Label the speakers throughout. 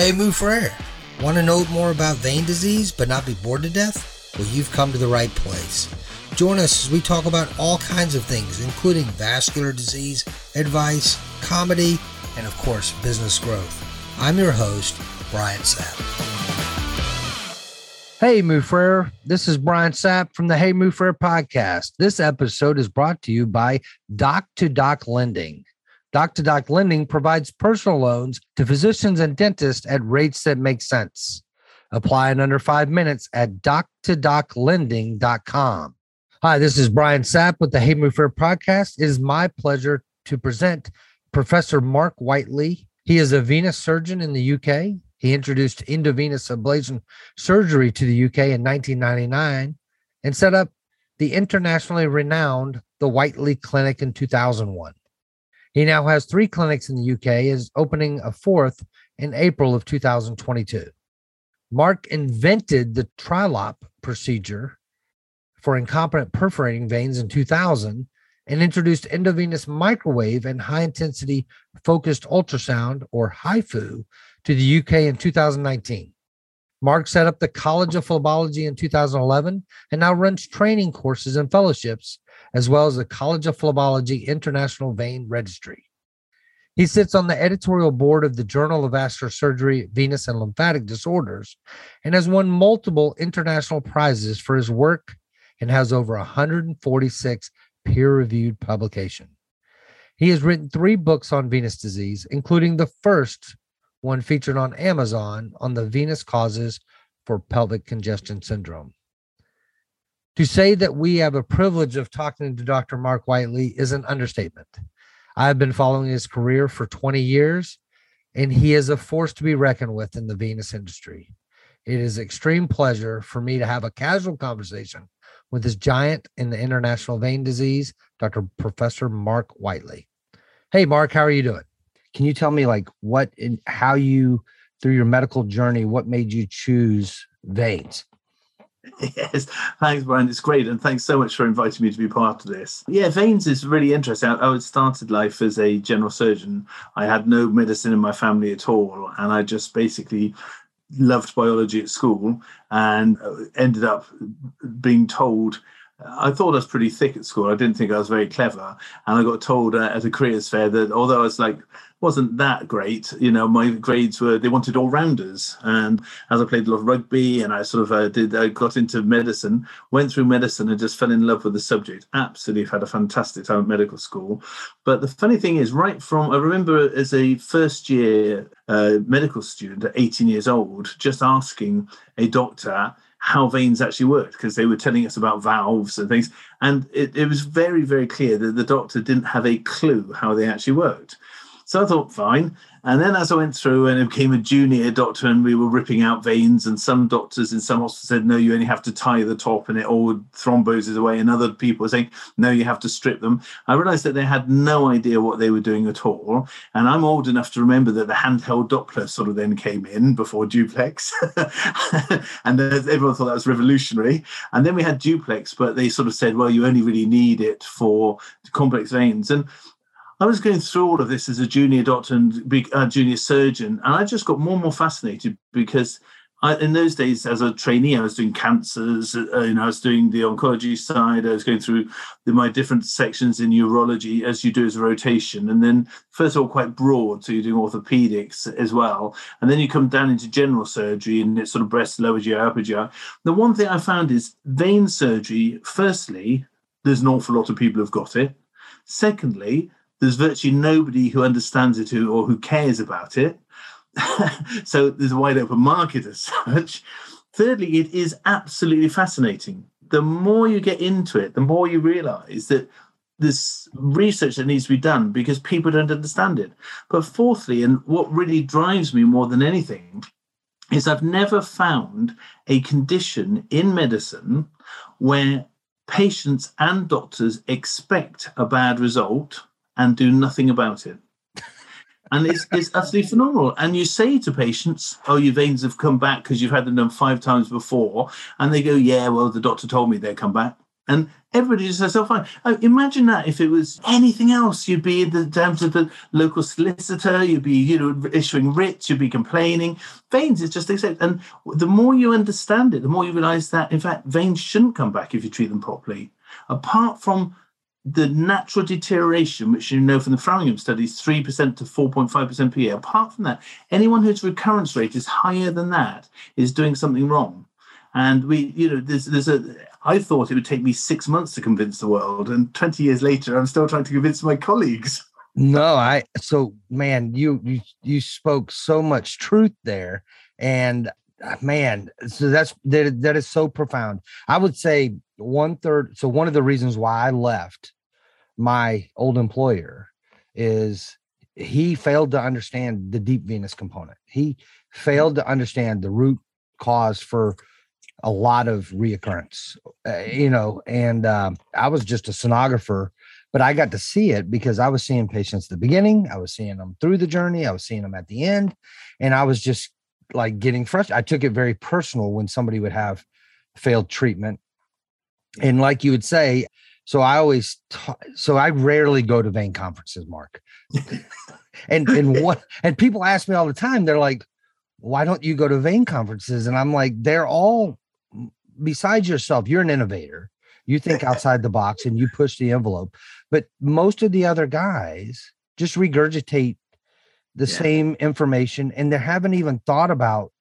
Speaker 1: Hey, Mufreir. Want to know more about vein disease but not be bored to death? Well, you've come to the right place. Join us as we talk about all kinds of things, including vascular disease, advice, comedy, and of course, business growth. I'm your host, Brian Sapp. Hey, Mufreir. This is Brian Sapp from the Hey Mufreir podcast. This episode is brought to you by Doc to Doc Lending. Doc to Doc Lending provides personal loans to physicians and dentists at rates that make sense. Apply in under five minutes at doctodoclending.com. Hi, this is Brian Sapp with the Hey Mufreir podcast. It is my pleasure to present Professor Mark Whiteley. He is a venous surgeon in the UK. He introduced endovenous ablation surgery to the UK in 1999 and set up the internationally renowned the Whiteley Clinic in 2001. He now has three clinics in the UK, is opening a fourth in April of 2022. Mark invented the TRLOP procedure for incompetent perforating veins in 2000 and introduced endovenous microwave and high intensity focused ultrasound or HIFU to the UK in 2019. Mark set up the College of Phlebology in 2011 and now runs training courses and fellowships as well as the College of Phlebology International Vein Registry. He sits on the editorial board of the Journal of Vascular Surgery, Venous and Lymphatic Disorders, and has won multiple international prizes for his work and has over 146 peer reviewed publications. He has written three books on venous disease, including the first one featured on Amazon on the venous causes for pelvic congestion syndrome. To say that we have a privilege of talking to Dr. Mark Whiteley is an understatement. I've been following his career for 20 years, and he is a force to be reckoned with in the venous industry. It is extreme pleasure for me to have a casual conversation with this giant in the international vein disease, Dr. Professor Mark Whiteley. Hey, Mark, how are you doing? Can you tell me, like, what and how you, through your medical journey, what made you choose veins?
Speaker 2: Yes, thanks, Brian. It's great, and thanks so much for inviting me to be part of this. Yeah, veins is really interesting. I, I started life as a general surgeon. I had no medicine in my family at all, and I just basically loved biology at school and uh, ended up being told I thought I was pretty thick at school. I didn't think I was very clever, and I got told uh, at a careers fair that although I was like wasn't that great. You know, my grades were they wanted all rounders, and as I played a lot of rugby and I sort of uh, did, I got into medicine, went through medicine and just fell in love with the subject. Absolutely had a fantastic time at medical school. But the funny thing is, right from I remember as a first year uh, medical student at 18 years old, just asking a doctor how veins actually worked because they were telling us about valves and things. And it, it was very, very clear that the doctor didn't have a clue how they actually worked. So I thought, fine. And then as I went through and I became a junior doctor and we were ripping out veins, and some doctors in some hospitals said, no, you only have to tie the top and it all thromboses away. And other people were saying, no, you have to strip them. I realized that they had no idea what they were doing at all. And I'm old enough to remember that the handheld Doppler sort of then came in before duplex. and everyone thought that was revolutionary. And then we had duplex, but they sort of said, well, you only really need it for complex veins. And I was going through all of this as a junior doctor and a uh, junior surgeon, and I just got more and more fascinated because I, in those days, as a trainee, I was doing cancers. Uh, you know, I was doing the oncology side. I was going through the, my different sections in urology, as you do as a rotation, and then first of all, quite broad. So you're doing orthopedics as well, and then you come down into general surgery, and it's sort of breast, lower GI, upper GI. The one thing I found is vein surgery. Firstly, there's an awful lot of people who've got it. Secondly, there's virtually nobody who understands it or who cares about it. so there's a wide open market as such. Thirdly, it is absolutely fascinating. The more you get into it, the more you realize that there's research that needs to be done because people don't understand it. But fourthly, and what really drives me more than anything, is I've never found a condition in medicine where patients and doctors expect a bad result and do nothing about it. And it's, it's absolutely phenomenal. And you say to patients, Oh, your veins have come back because you've had them done five times before. And they go, Yeah, well, the doctor told me they'd come back. And everybody just says, oh, fine. Oh, imagine that if it was anything else, you'd be the, down to the local solicitor, you'd be, you know, issuing writs, you'd be complaining. Veins is just accept. And the more you understand it, the more you realize that, in fact, veins shouldn't come back if you treat them properly. Apart from the natural deterioration, which you know from the Framingham studies, 3% to 4.5% per year. Apart from that, anyone whose recurrence rate is higher than that is doing something wrong. And we, you know, there's there's a I thought it would take me six months to convince the world, and 20 years later, I'm still trying to convince my colleagues.
Speaker 1: No, I so man, you you you spoke so much truth there, and man, so that's that that is so profound. I would say one third. So one of the reasons why I left my old employer is he failed to understand the deep venous component. He failed to understand the root cause for a lot of reoccurrence, uh, you know, and um, I was just a sonographer, but I got to see it because I was seeing patients at the beginning, I was seeing them through the journey, I was seeing them at the end, and I was just like getting frustrated. I took it very personal when somebody would have failed treatment. And like you would say, so I always, ta- so I rarely go to vein conferences, Mark. and and what and people ask me all the time, they're like, why don't you go to vein conferences? And I'm like, they're all besides yourself, you're an innovator. You think outside the box and you push the envelope. But most of the other guys just regurgitate the yeah. same information and they haven't even thought about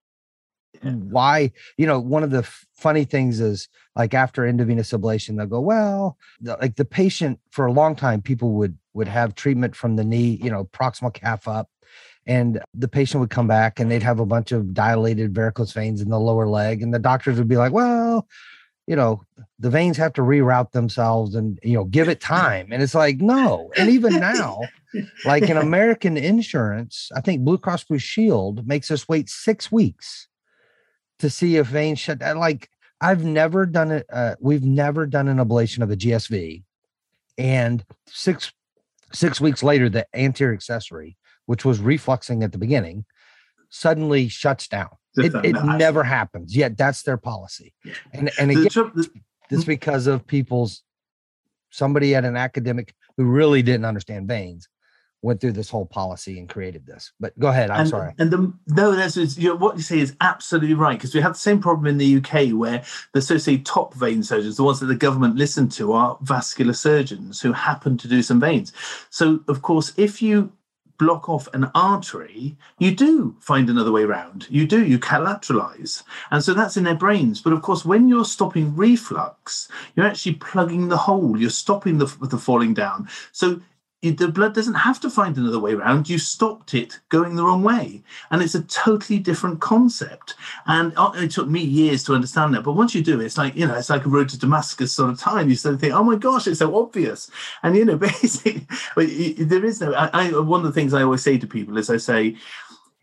Speaker 1: why you know one of the f- funny things is like after endovenous ablation they'll go well the, like the patient for a long time people would would have treatment from the knee you know proximal calf up and the patient would come back and they'd have a bunch of dilated varicose veins in the lower leg and the doctors would be like well you know the veins have to reroute themselves and you know give it time. And it's like no. And even now like in american insurance i think blue cross blue shield makes us wait six weeks to see if veins shut down like i've never done it uh, we've never done an ablation of a gsv and six six weeks later the anterior accessory which was refluxing at the beginning, suddenly shuts down. It, it never happens. Yet that's their policy. And and again, this hmm? because of people's somebody at an academic who really didn't understand veins went through this whole policy and created this. But go ahead. I'm
Speaker 2: and,
Speaker 1: sorry.
Speaker 2: And the, no, that's you know, what you say is absolutely right because we have the same problem in the UK where the so-called top vein surgeons, the ones that the government listen to, are vascular surgeons who happen to do some veins. So of course, if you block off an artery, you do find another way around. You do, you collateralize. And so that's in their brains. But of course, when you're stopping reflux, you're actually plugging the hole, you're stopping the, the falling down. So the blood doesn't have to find another way around. You stopped it going the wrong way. And it's a totally different concept. And uh, it took me years to understand that. But once you do, it's like, you know, it's like a road to Damascus sort of time. You sort of think, oh my gosh, it's so obvious. And, you know, basically, there is no, I, I, one of the things I always say to people is I say,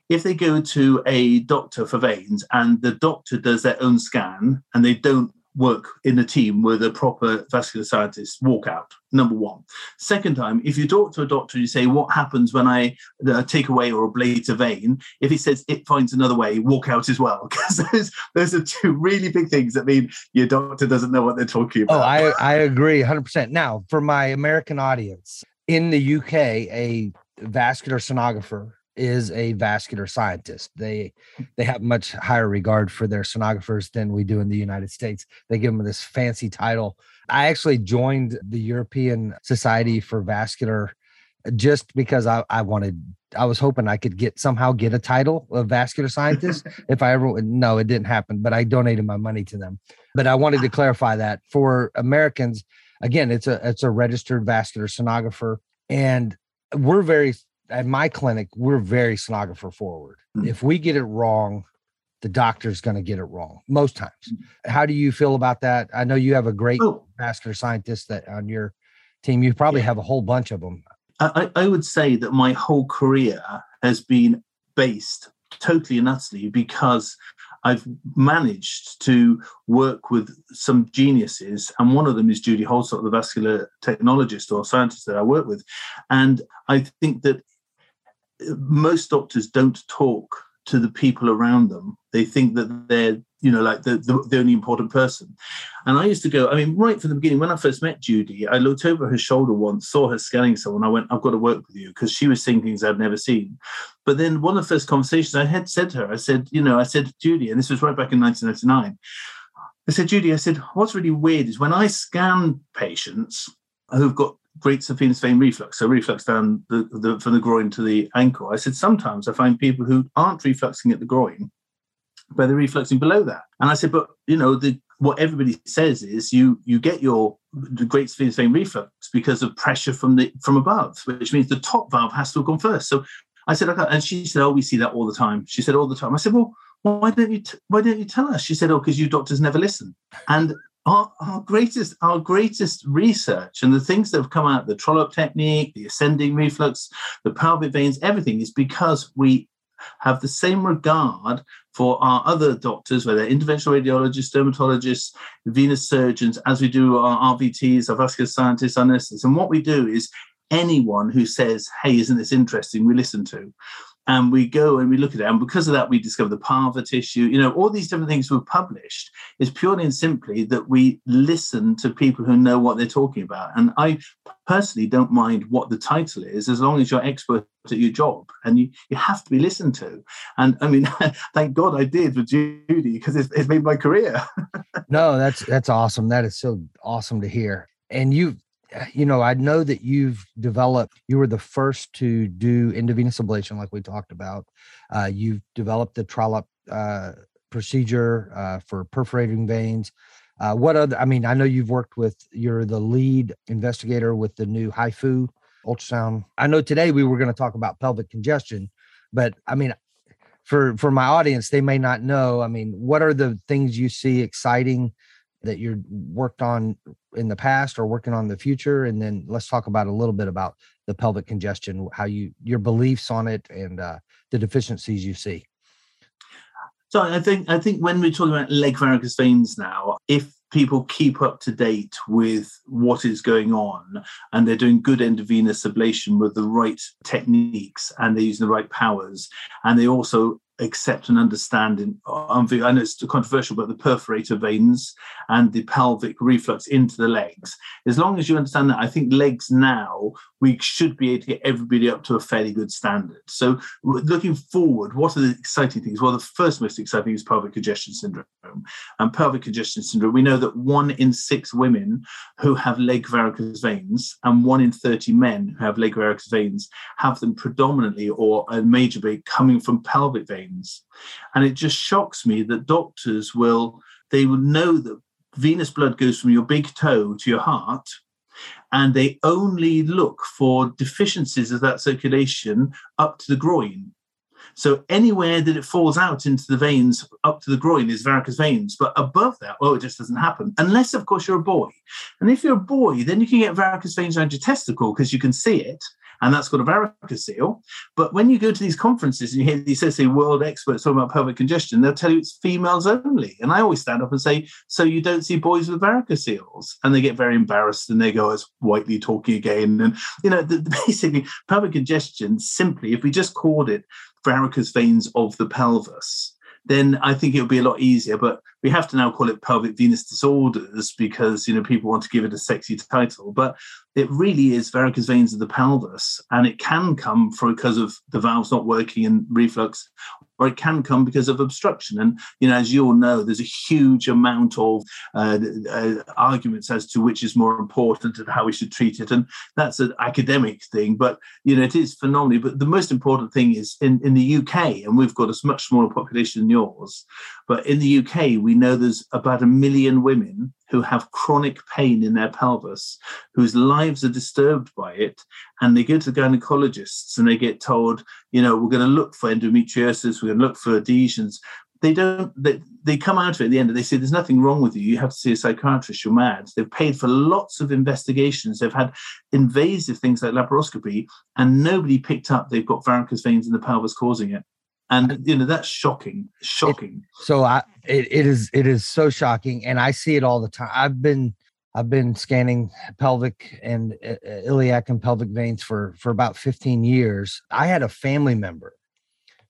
Speaker 2: if they go to a doctor for veins and the doctor does their own scan and they don't work in a team with a proper vascular scientist walk out number one. Second time if you talk to a doctor and you say what happens when i uh, take away or ablate a vein? If he says it finds another way walk out as well. Because those, those are two really big things that mean your doctor doesn't know what they're talking oh, about.
Speaker 1: Oh i, I agree 100% now for my american audience in the uk a vascular sonographer is a vascular scientist. They they have much higher regard for their sonographers than we do in the United States. They give them this fancy title. I actually joined the European Society for Vascular uh, just because I, I wanted I was hoping I could get somehow get a title of vascular scientist if I ever no it didn't happen but I donated my money to them but I wanted to ah. clarify that for Americans again it's a it's a registered vascular sonographer and we're very at my clinic, we're very sonographer forward. Mm-hmm. If we get it wrong, the doctor's going to get it wrong most times. Mm-hmm. How do you feel about that? I know you have a great oh. vascular scientist that on your team. You probably yeah. have a whole bunch of them.
Speaker 2: I, I would say that my whole career has been based totally and utterly because I've managed to work with some geniuses, and one of them is Judy Holdstock, the vascular technologist or scientist that I work with. And I think that most doctors don't talk to the people around them. They think that they're you know, like the, the, the only important person. And I used to go, I mean, right from the beginning, when I first met Judy, I looked over her shoulder once, saw her scanning someone. I went, I've got to work with you because she was seeing things I'd never seen. But then one of the first conversations I had said to her, I said, you know, I said, Judy, and this was right back in 1999. I said, Judy, I said, what's really weird is when I scan patients who've got great saphenous vein reflux, so reflux down the, the, from the groin to the ankle, I said, sometimes I find people who aren't refluxing at the groin, but they're refluxing below that. And I said, but you know, the what everybody says is you you get your the great saphenous vein reflux because of pressure from the from above, which means the top valve has to have gone first. So I said, okay. and she said, oh, we see that all the time. She said all the time. I said, well, why don't you t- why don't you tell us? She said, oh, because you doctors never listen. And our, our greatest our greatest research and the things that have come out, the TRLOP technique, the ascending reflux, the pelvic veins, everything is because we have the same regard for our other doctors, whether interventional radiologists, dermatologists, venous surgeons, as we do our RVTs, our vascular scientists, our nurses. And what we do is anyone who says, hey, isn't this interesting, we listen to and we go and we look at it and because of that we discover the parva tissue. You know all these different things we've published. Is purely and simply that we listen to people who know what they're talking about and i personally don't mind what the title is as long as you're expert at your job and you, you have to be listened to. And i mean thank god i did with judy because it's, it's made my career.
Speaker 1: No that's that's awesome. That is so awesome to hear. And you you know, I know that you've developed, you were the first to do endovenous ablation, like we talked about. Uh, you've developed the TRLOP uh, procedure uh, for perforating veins. Uh, what other, I mean, I know you've worked with, you're the lead investigator with the new HIFU ultrasound. I know today we were going to talk about pelvic congestion, but I mean, for for my audience, they may not know. I mean, what are the things you see exciting that you're worked on in the past or working on the future and then let's talk about a little bit about the pelvic congestion how you your beliefs on it and uh, the deficiencies you see.
Speaker 2: So i think i think when we're talking about leg varicose veins now if people keep up to date with what is going on and they're doing good endovenous ablation with the right techniques and they're using the right powers and they also accept and understand in, I know it's controversial, but the perforator veins and the pelvic reflux into the legs. As long as you understand that, I think legs now, we should be able to get everybody up to a fairly good standard. So looking forward, what are the exciting things? Well, the first most exciting is pelvic congestion syndrome. And pelvic congestion syndrome, we know that one in six women who have leg varicose veins and one in 30 men who have leg varicose veins have them predominantly or a major bit coming from pelvic veins and it just shocks me that doctors will, they will know that venous blood goes from your big toe to your heart. And they only look for deficiencies of that circulation up to the groin. So anywhere that it falls out into the veins up to the groin is varicose veins, but above that, oh, it just doesn't happen. Unless, of course, you're a boy. And if you're a boy, then you can get varicose veins around your testicle because you can see it and that's got a seal. But when you go to these conferences and you hear these say world experts talking about pelvic congestion, they'll tell you it's females only. And I always stand up and say, "So you don't see boys with varicoceles?" And they get very embarrassed and they go, "As Whiteley talking again." And you know, the, the basically pelvic congestion. Simply, if we just called it varicose veins of the pelvis, then I think it would be a lot easier. But we have to now call it pelvic venous disorders because you know people want to give it a sexy title. But it really is varicose veins of the pelvis, and it can come from because of the valves not working in reflux, or it can come because of obstruction. And you know, as you all know, there's a huge amount of uh, uh, arguments as to which is more important and how we should treat it, and that's an academic thing. But you know, it is phenomenal. But the most important thing is in in the UK, and we've got a much smaller population than yours. But in the UK, we know there's about a million women who have chronic pain in their pelvis, whose lives are disturbed by it. And they go to the gynecologists and they get told, you know, we're going to look for endometriosis, we're going to look for adhesions. They don't, they, they come out of it at the end and they say, there's nothing wrong with you. You have to see a psychiatrist, you're mad. They've paid for lots of investigations. They've had invasive things like laparoscopy, and nobody picked up they've got varicose veins in the pelvis causing it and you know that's shocking shocking
Speaker 1: it, so i it, it is it is so shocking and i see it all the time i've been i've been scanning pelvic and uh, iliac and pelvic veins for for about 15 years i had a family member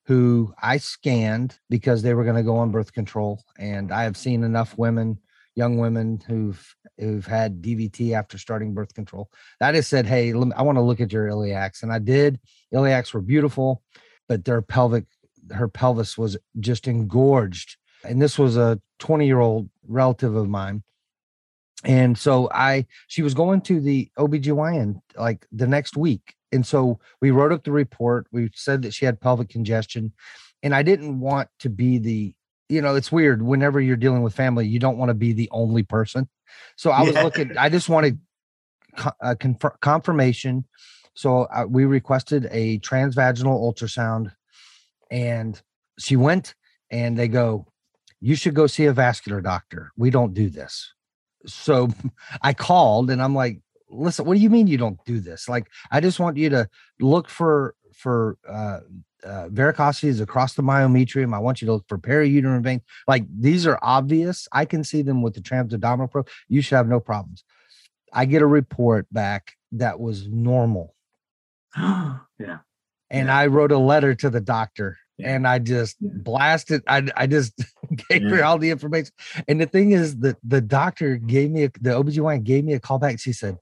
Speaker 1: who I scanned because they were going to go on birth control. And I have seen enough women, young women who've who've had DVT after starting birth control. That has said, hey, me, I want to look at your iliacs, and I did. Iliacs were beautiful, but their pelvic, her pelvis was just engorged. And this was a 20 year old relative of mine. And so I, she was going to the OBGYN like the next week and so we wrote up the report. We said that she had pelvic congestion. And I didn't want to be the, you know, it's weird. Whenever you're dealing with family, you don't want to be the only person. So I was yeah. looking, I just wanted uh, conf- confirmation. So uh, we requested a transvaginal ultrasound and she went and they go, you should go see a vascular doctor. We don't do this. So I called and I'm like, listen, what do you mean you don't do this? Like, I just want you to look for for uh, uh, varicosities across the myometrium. I want you to look for periuterine veins. Like these are obvious. I can see them with the transabdominal probe. You should have no problems. I get a report back that was normal.
Speaker 2: yeah.
Speaker 1: And
Speaker 2: yeah.
Speaker 1: I wrote a letter to the doctor yeah. and I just yeah. blasted. I I just gave her all the information. And the thing is that the doctor gave me a, the OBGYN gave me a call back. She said,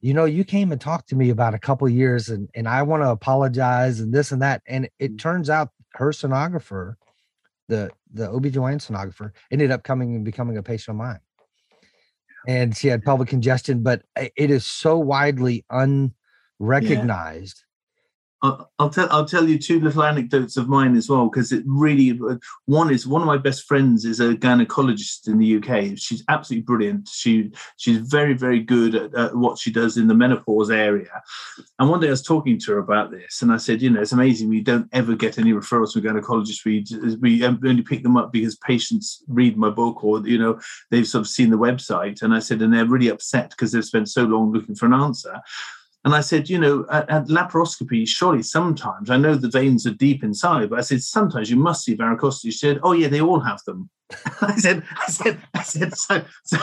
Speaker 1: you know, you came and talked to me about a couple years and, and I want to apologize and this and that. And it mm. turns out her sonographer, the the OBGYN sonographer, ended up coming and becoming a patient of mine. And she had pelvic congestion, but it is so widely unrecognized
Speaker 2: I'll, tell I'll tell you two little anecdotes of mine as well because it really one is one of my best friends is a gynecologist in the UK. She's absolutely brilliant. She she's very very good at, at, what she does in the menopause area. And one day I was talking to her about this, and I said, you know, it's amazing we don't ever get any referrals from gynecologists. We we only pick them up because patients read my book or you know they've sort of seen the website. And I said, and they're really upset because they've spent so long looking for an answer. And I said, you know, at, at, laparoscopy, surely sometimes, I know the veins are deep inside, but I said, sometimes you must see varicosity. She said, oh, yeah, they all have them. I said, I said, I said, so, so,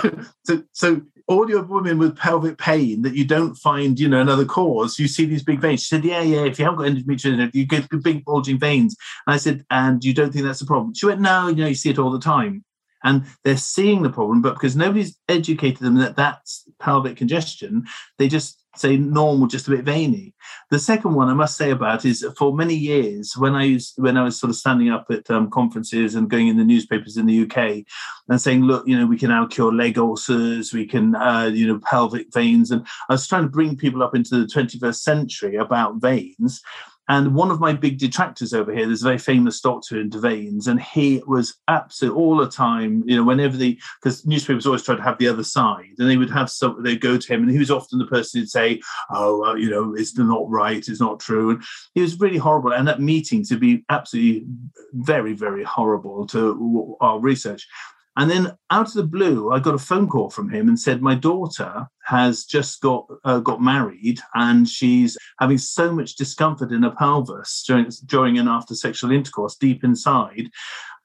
Speaker 2: so, so all your women with pelvic pain that you don't find, you know, another cause, you see these big veins. She said, yeah, yeah, if you haven't got endometrial, you get big bulging veins. And I said, and you don't think that's a problem? She went, no, you know, you see it all the time and they're seeing the problem but because nobody's educated them that that's pelvic congestion they just say normal, just a bit veiny. The second one I must say about is for many years when I used when I was sort of standing up at um, conferences and going in the newspapers in the UK and saying, look, you know, we can now cure leg ulcers, we can, uh, you know, pelvic veins, and I was trying to bring people up into the 21st century about veins. And one of my big detractors over here, there's a very famous doctor in Devanes, and he was absolute all the time, you know, whenever the because newspapers always try to have the other side, and they would have some, they'd go to him, and he was often the person who'd say, Oh, you know, it's not right, it's not true. And he was really horrible. And that meeting to be absolutely very, very horrible to our research. And then out of the blue, I got a phone call from him and said, "My daughter has just got uh, got married, and she's having so much discomfort in her pelvis during during and after sexual intercourse, deep inside."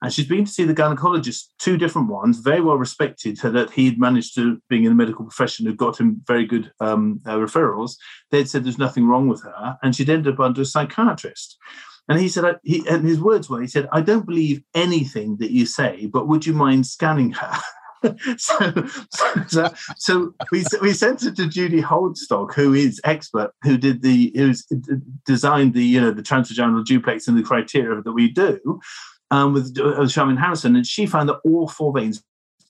Speaker 2: And she's been to see the gynecologist, two different ones, very well respected, that he'd managed to, being in the medical profession, had got him very good um, uh, referrals. They'd said there's nothing wrong with her, and she'd ended up under a psychiatrist. And he said, he, and his words were, he said, I don't believe anything that you say, but would you mind scanning her? so, so, so, we, we sent it to Judy Holdstock, who is expert, who did the, who's designed the, you know, the transvaginal duplex and the criteria that we do um, with uh, Harrison. And she found that all four veins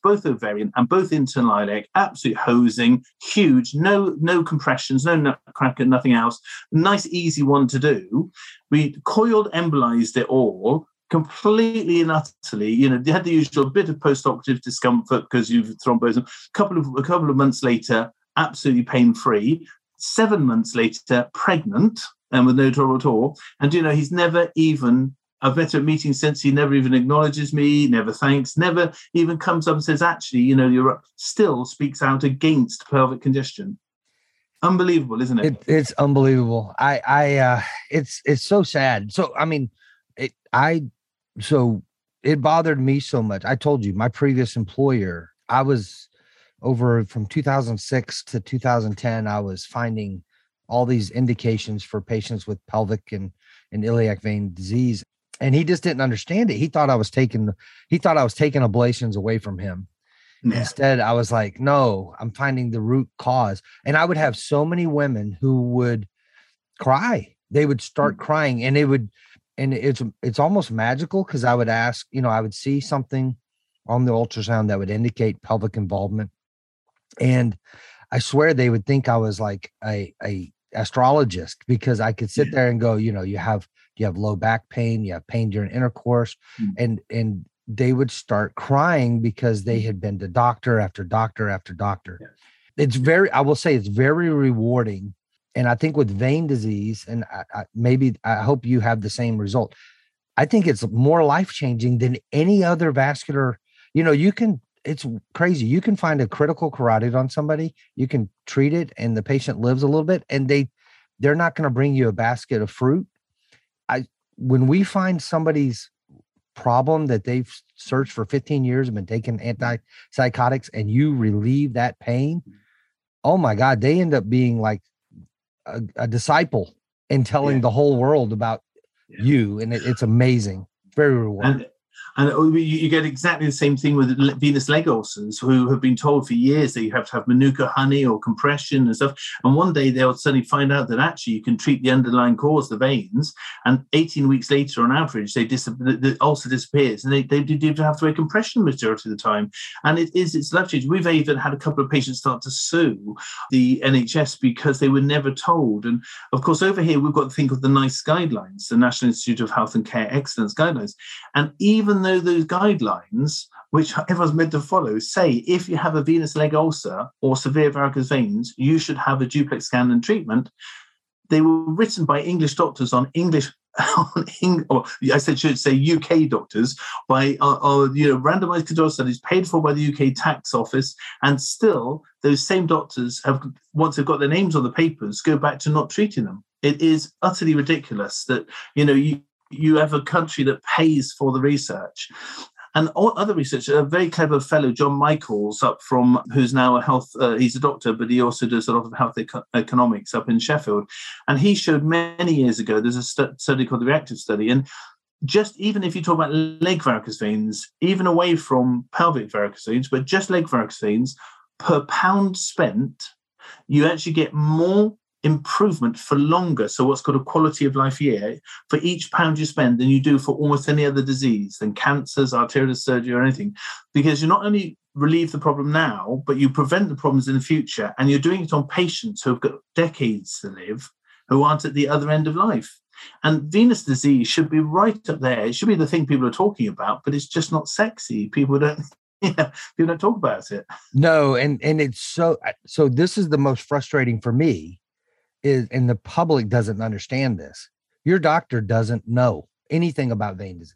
Speaker 2: both ovarian and both internal iliac, absolute hosing, huge, no no compressions, no nutcracker, nothing else. Nice, easy one to do. We coiled embolized it all completely and utterly. You know, they had the usual bit of post-operative discomfort because you've thrombosed. A couple of a couple of months later, absolutely pain-free. Seven months later, pregnant and with no trouble at all. And you know, he's never even I've met at meetings since. He never even acknowledges me, never thanks, never even comes up and says, actually, you know, you're still speaks out against pelvic congestion. Unbelievable, isn't it? it
Speaker 1: it's unbelievable. I, I, uh, it's, it's so sad. So, I mean, it, I, so it bothered me so much. I told you, my previous employer, I was over from 2006 to 2010, I was finding all these indications for patients with pelvic and, and iliac vein disease and he just didn't understand it. He thought I was taking he thought I was taking ablations away from him. Yeah. Instead, I was like, no, I'm finding the root cause. And I would have so many women who would cry. They would start mm-hmm. crying and they would and it's it's almost magical because I would ask, you know, I would see something on the ultrasound that would indicate pelvic involvement. And I swear they would think I was like a, a astrologist because I could sit there and go, you know, you have you have low back pain, you have pain during intercourse, mm-hmm. and and they would start crying because they mm. had been to doctor after doctor after doctor. It's very, I will say, it's very rewarding. And I think with vein disease, and I, I, maybe I hope you have the same result. I think it's more life changing than any other vascular. You know, you can it's crazy. You can find a critical carotid on somebody, you can treat it, and the patient lives a little bit, and they they're not going to bring you a basket of fruit. I when we find somebody's problem that they've searched for 15 years and been taking antipsychotics and you relieve that pain, oh my God, they end up being like a, a disciple and telling yeah. the whole world about yeah. you. And it, it's amazing. Very rewarding.
Speaker 2: And, and you get exactly the same thing with venous leg ulcers, who have been told for years that you have to have manuka honey or compression and stuff. And one day they'll suddenly find out that actually you can treat the underlying cause, the veins, and 18 weeks later, on average, they dis- the ulcer disappears, and they, they do have to wear compression majority of the time. And it is it's life changing. We've even had a couple of patients start to sue the NHS because they were never told. And of course, over here we've got to think of the NICE guidelines, the National Institute of Health and Care Excellence guidelines, and even though those guidelines, which everyone's meant to follow, say if you have a venous leg ulcer or severe varicose veins, you should have a duplex scan and treatment. They were written by English doctors on English or I said should say UK doctors by uh, uh, you know randomized control studies paid for by the UK tax office, and still those same doctors have once they've got their names on the papers go back to not treating them. It is utterly ridiculous that you know you you have a country that pays for the research. And other research, a very clever fellow, John Michaels, up from who's now a health, uh, he's a doctor, but he also does a lot of health eco- economics up in Sheffield. And he showed many years ago, there's a st- study called the REACTIV Study. And just even if you talk about leg varicose veins, even away from pelvic varicose veins, but just leg varicose veins, per pound spent, you actually get more improvement for longer. So, what's called a quality of life year for each pound you spend than you do for almost any other disease, than cancers, arterial surgery, or anything, because you not only relieve the problem now, but you prevent the problems in the future. And you're doing it on patients who have got decades to live who aren't at the other end of life. And venous disease should be right up there. It should be the thing people are talking about, but it's just not sexy. People don't yeah, people don't talk about it.
Speaker 1: No, and and it's so so this is the most frustrating for me is and the public doesn't understand this your doctor doesn't know anything about vein disease.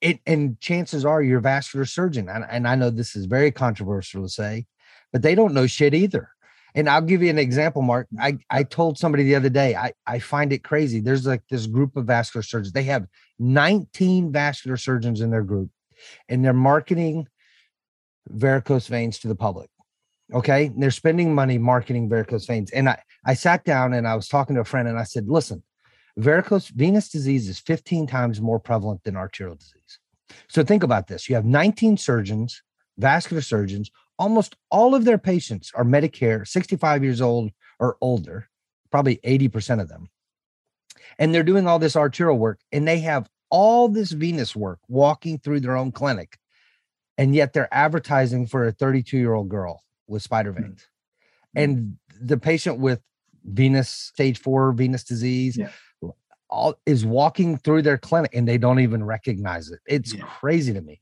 Speaker 1: It and chances are your vascular surgeon and, and i know this is very controversial to say but they don't know shit either. And i'll give you an example mark. I i told somebody the other day i i find it crazy. There's like this group of vascular surgeons. They have 19 vascular surgeons in their group and they're marketing varicose veins to the public Okay. And they're spending money marketing varicose veins. And I, I sat down and I was talking to a friend and I said, listen, varicose venous disease is 15 times more prevalent than arterial disease. So think about this. You have 19 surgeons, vascular surgeons, almost all of their patients are Medicare, 65 years old or older, probably 80% of them. And they're doing all this arterial work and they have all this venous work walking through their own clinic. And yet they're advertising for a 32 year old girl with spider hmm. veins. Mm-hmm. And the patient with venous stage four venous disease yeah. all is walking through their clinic and they don't even recognize it. It's yeah. crazy to me.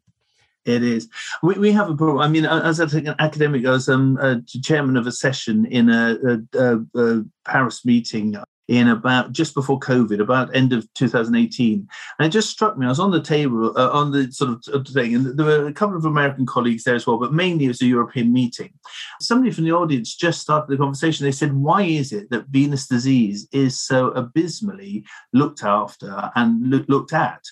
Speaker 2: It is. We, we have a problem. I mean, as an academic, I was um, a chairman of a session in a, a, a, a Paris meeting in about just before COVID, about end of 2018. And it just struck me. I was on the table, uh, on the sort of thing, and there were a couple of American colleagues there as well, but mainly it was a European meeting. Somebody from the audience just started the conversation. They said, Why is it that venous disease is so abysmally looked after and looked at?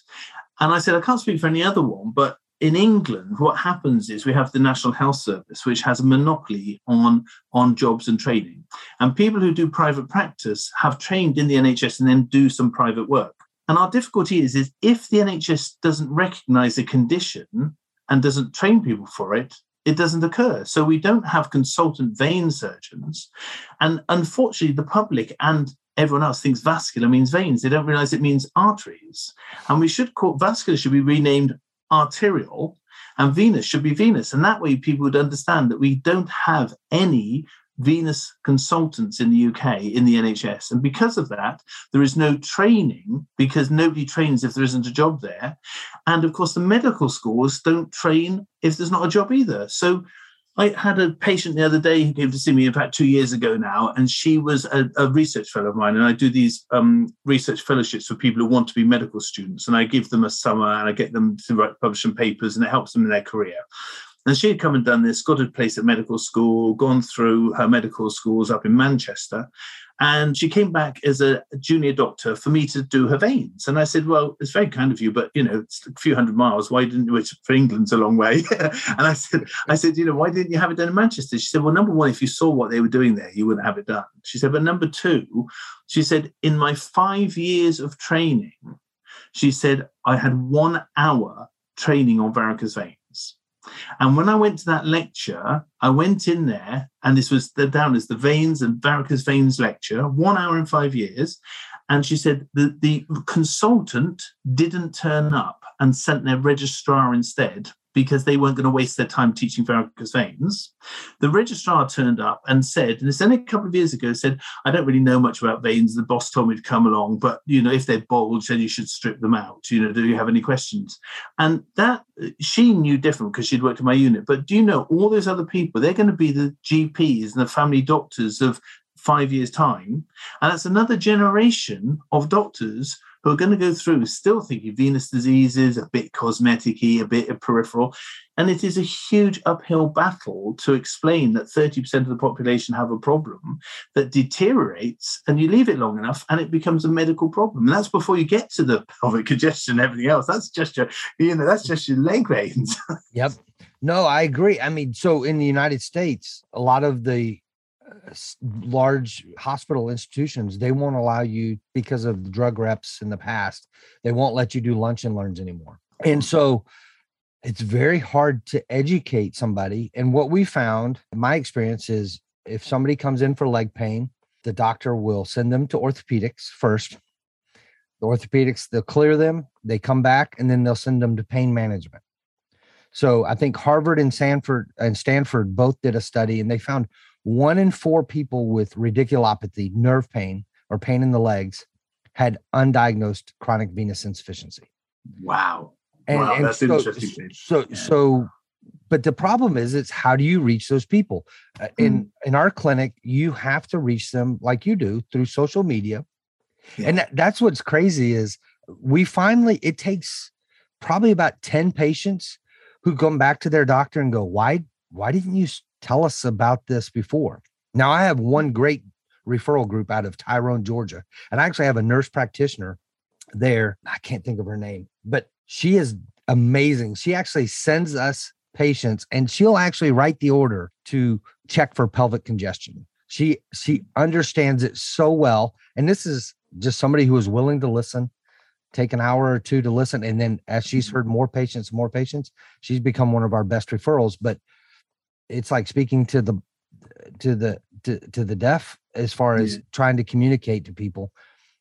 Speaker 2: And I said, I can't speak for any other one, but in England, what happens is we have the National Health Service, which has a monopoly on, on jobs and training. And people who do private practice have trained in the NHS and then do some private work. And our difficulty is, is if the NHS doesn't recognize a condition and doesn't train people for it, it doesn't occur. So we don't have consultant vein surgeons. And unfortunately, the public and everyone else thinks vascular means veins. They don't realize it means arteries. And we should call vascular should be renamed arterial and venous should be venous. And that way people would understand that we don't have any venous consultants in the UK in the NHS. And because of that, there is no training because nobody trains if there isn't a job there. And of course, the medical schools don't train if there's not a job either. So I had a patient the other day who came to see me, in fact, two years ago now, and she was a, a research fellow of mine. And I do these um, research fellowships for people who want to be medical students, and I give them a summer and I get them to write publish some papers, and it helps them in their career. And she had come and done this, got a place at medical school, gone through her medical schools up in Manchester. And she came back as a junior doctor for me to do her veins. And I said, Well, it's very kind of you, but you know, it's a few hundred miles. Why didn't you? Which for England's a long way. and I said, I said, you know, why didn't you have it done in Manchester? She said, Well, number one, if you saw what they were doing there, you wouldn't have it done. She said, but number two, she said, in my five years of training, she said, I had one hour training on varicose veins. And when I went to that lecture, I went in there, and this was the, down as the veins and varicose veins lecture, one hour and five years. And she said the consultant didn't turn up and sent their registrar instead because they weren't going to waste their time teaching varicose veins. The registrar turned up and said, and this only a couple of years ago, said, I don't really know much about veins. The boss told me to come along, but you know, if they're bulged, then you should strip them out. You know, do you have any questions? And that she knew different because she'd worked in my unit. But do you know all those other people? They're going to be the GPs and the family doctors of five years' time. And that's another generation of doctors who are going to go through still thinking venous diseases, a bit cosmetic a bit peripheral. And it is a huge uphill battle to explain that 30% of the population have a problem that deteriorates and you leave it long enough and it becomes a medical problem. And that's before you get to the pelvic congestion and everything else. That's just your, you know, that's just your leg veins.
Speaker 1: yep. No, I agree. I mean, so in the United States, a lot of the large hospital institutions they won't allow you because of drug reps in the past they won't let you do lunch and learns anymore. And so it's very hard to educate somebody. And what we found my experience is if somebody comes in for leg pain the doctor will send them to orthopedics first. The orthopedics they'll clear them they come back and then they'll send them to pain management. So i think harvard and stanford and stanford both did a study and they found one in four people with radiculopathy, nerve pain, or pain in the legs had undiagnosed chronic venous insufficiency.
Speaker 2: Wow.
Speaker 1: And,
Speaker 2: wow,
Speaker 1: and
Speaker 2: that's
Speaker 1: so,
Speaker 2: interesting.
Speaker 1: So, yeah. so, but the problem is, it's how do you reach those people? Uh, in mm. in our clinic, you have to reach them like you do through social media, yeah. and that, that's what's crazy is we finally it takes probably about ten patients who come back to their doctor and go, why why didn't you Tell us about this before. Now, I have one great referral group out of Tyrone, Georgia, and I actually have a nurse practitioner there. I can't think of her name, but she is amazing. She actually sends us patients and she'll actually write the order to check for pelvic congestion. She she understands it so well and this is just somebody who is willing to listen, take an hour or two to listen and then as she's mm-hmm. heard more patients, more patients, she's become one of our best referrals, but it's like speaking to the to the to, to the deaf as far as yeah. trying to communicate to people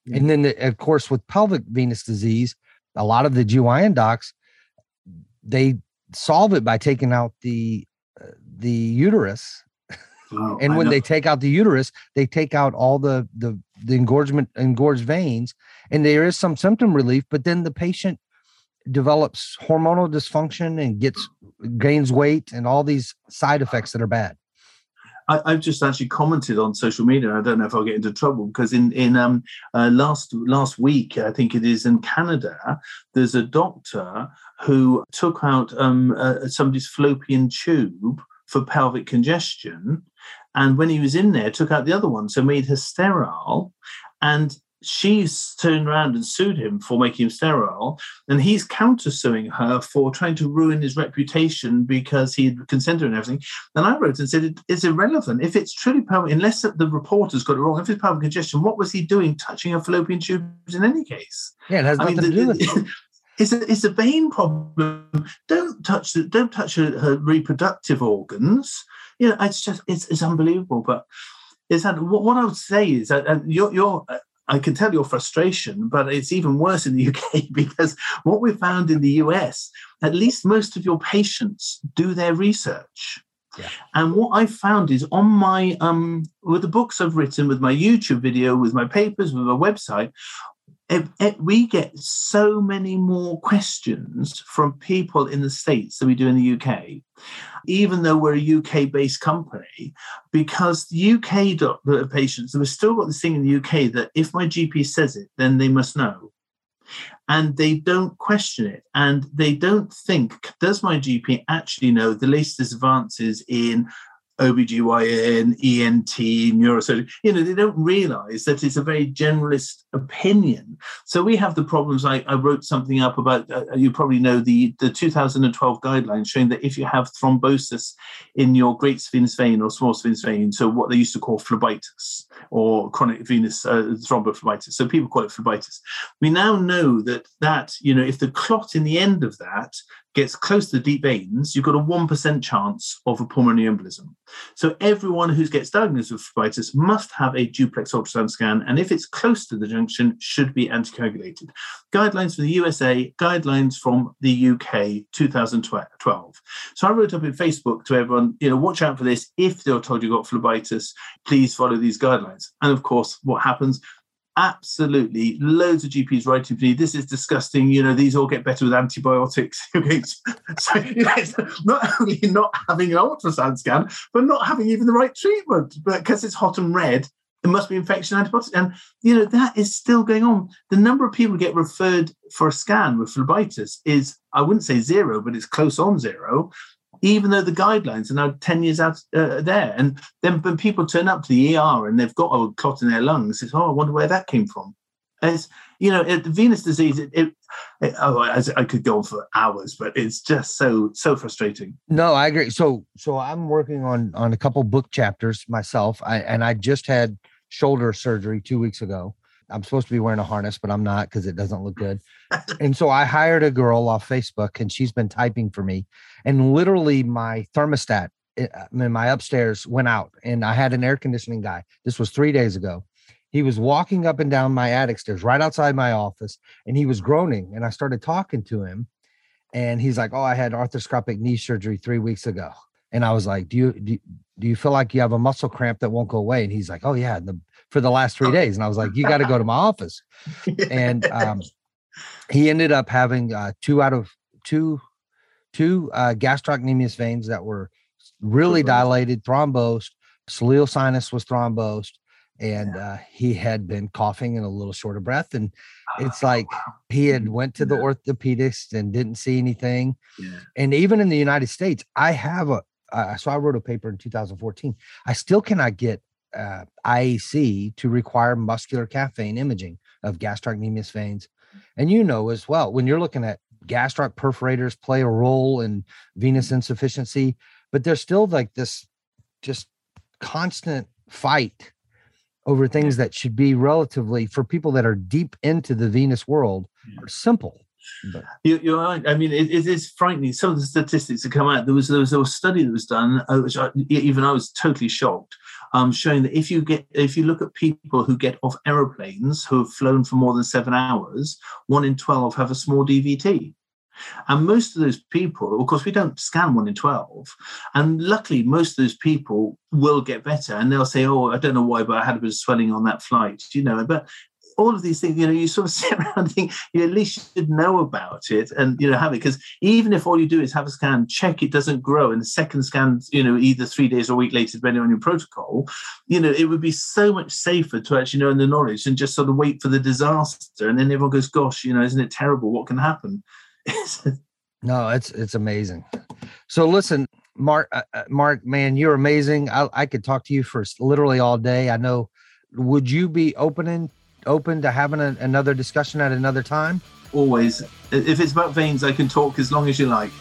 Speaker 1: yeah. and then the, of course with pelvic venous disease a lot of the GYN docs they solve it by taking out the uh, the uterus oh, and when they take out the uterus they take out all the the the engorgement engorged veins and there is some symptom relief but then the patient develops hormonal dysfunction and gets gains weight and all these side effects that are bad.
Speaker 2: I, have just actually commented on social media. I don't know if I'll get into trouble because in in um, uh, last last week, I think it is in Canada, there's a doctor who took out um, uh, somebody's fallopian tube for pelvic congestion, and when he was in there, took out the other one, so made her sterile. And she's turned around and sued him for making him sterile, and he's countersuing her for trying to ruin his reputation because he had consented and everything. And I wrote and said it, it's irrelevant if it's truly pelvic, unless the reporter's got it wrong. If it's pelvic congestion, what was he doing touching her fallopian tubes in any case?
Speaker 1: Yeah, it has nothing I mean, to do with it.
Speaker 2: It's a, it's a vein problem. Don't touch the, don't touch her, her reproductive organs. You know, it's just it's, it's unbelievable. But is that what, what I would say is that uh, you're, you're I can tell your frustration, but it's even worse in the UK because what we found in the US, at least most of your patients do their research. Yeah. And what I found is on my um with the books I've written, with my YouTube video, with my papers, with my website, it, it, we get so many more questions from people in the States than we do in the UK, even though we're a UK based company, because the UK patients, we've still got this thing in the UK that if my GP says it, then they must know. And they don't question it. And they don't think, does my GP actually know the latest advances in OBGYN, ENT, neurosurgery, you know, they don't realize that it's a very generalist opinion. So we have the problems. I, I wrote something up about, uh, you probably know the, the 2012 guidelines showing that if you have thrombosis in your great saphenous vein or small saphenous vein, so what they used to call phlebitis or chronic venous uh, thrombophlebitis, so people call it phlebitis. We now know that that, you know, if the clot in the end of that gets close to the deep veins, you've got a 1% chance of a pulmonary embolism. So everyone who gets diagnosed with phlebitis must have a duplex ultrasound scan, and if it's close to the junction, should be anticoagulated. Guidelines from the USA, guidelines from the UK 2012. So I wrote up in Facebook to everyone, you know, watch out for this. If they're told you've got phlebitis, please follow these guidelines. And of course, what happens? Absolutely loads of GPs writing to me. This is disgusting. You know, these all get better with antibiotics. so you know, not only not having an ultrasound scan, but not having even the right treatment. But because it's hot and red, it must be infection antibiotics. And you know, that is still going on. The number of people get referred for a scan with phlebitis is, I wouldn't say zero, but it's close on zero even though the guidelines are now 10 years out uh, there. And then when people turn up to the ER and they've got a clot in their lungs, it's, oh, I wonder where that came from. it's, you know, it, venous disease, it, it, it oh, I, I, could go on for hours, but it's just so, so frustrating.
Speaker 1: No, I agree. So, so I'm working on, on a couple book chapters myself. I, and I just had shoulder surgery two weeks ago. I'm supposed to be wearing a harness, but I'm not because it doesn't look good. and so I hired a girl off Facebook and she's been typing for me. And literally, my thermostat eh, uh, in my upstairs went out and I had an air conditioning guy. This was three days ago. He was walking up and down my attic stairs right outside my office and he was groaning. And I started talking to him. And he's like, Oh, I had arthroscopic knee surgery three weeks ago. And I was like, Do you, do, do you feel like you have a muscle cramp that won't go away? And he's like, Oh, yeah. The, for the last three days. And I was like, you got to go to my office. And um, he ended up having uh, two out of two, two uh, gastrocnemius veins that were really dilated, thrombosed. Soleal sinus was thrombosed. And uh, he had been coughing and a little short of breath. And it's like he had went to the orthopedist and didn't see anything. Yeah. And even in the United States, I have a, uh, so I wrote a paper in 2014. I still cannot get uh, IAC to require muscular calf vein imaging of gastrocnemius veins. And you know as well, when you're looking at gastroc perforators play a role in venous insufficiency, but there's still like this just constant fight over things that should be relatively for people that are deep into the venous world are simple.
Speaker 2: You, are right. I mean, it, it is frightening. Some of the statistics that come out. There was there was a study that was done, uh, which I, even I was totally shocked, um, showing that if you get if you look at people who get off aeroplanes who have flown for more than seven hours, one in twelve have a small DVT. And most of those people, of course, we don't scan one in 12. And luckily, most of those people will get better and they'll say, Oh, I don't know why, but I had a bit of swelling on that flight, you know. But all of these things, you know, you sort of sit around and think you at least should know about it and you know have it because even if all you do is have a scan, check it doesn't grow, and the second scan, you know, either three days or a week later, depending on your protocol, you know, it would be so much safer to actually know the knowledge and just sort of wait for the disaster, and then everyone goes, "Gosh, you know, isn't it terrible? What can happen?"
Speaker 1: no, it's it's amazing. So listen, Mark, uh, uh, Mark, man, you're amazing. I, I could talk to you for literally all day. I know. Would you be opening open to having a, another discussion at another time?
Speaker 2: Always. If it's about veins, I can talk as long as you like.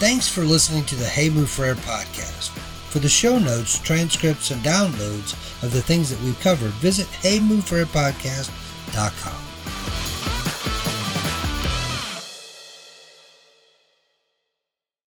Speaker 1: Thanks for listening to the Hey Mufreir podcast. For the show notes, transcripts, and downloads of the things that we've covered, visit heymufreirpodcast.com.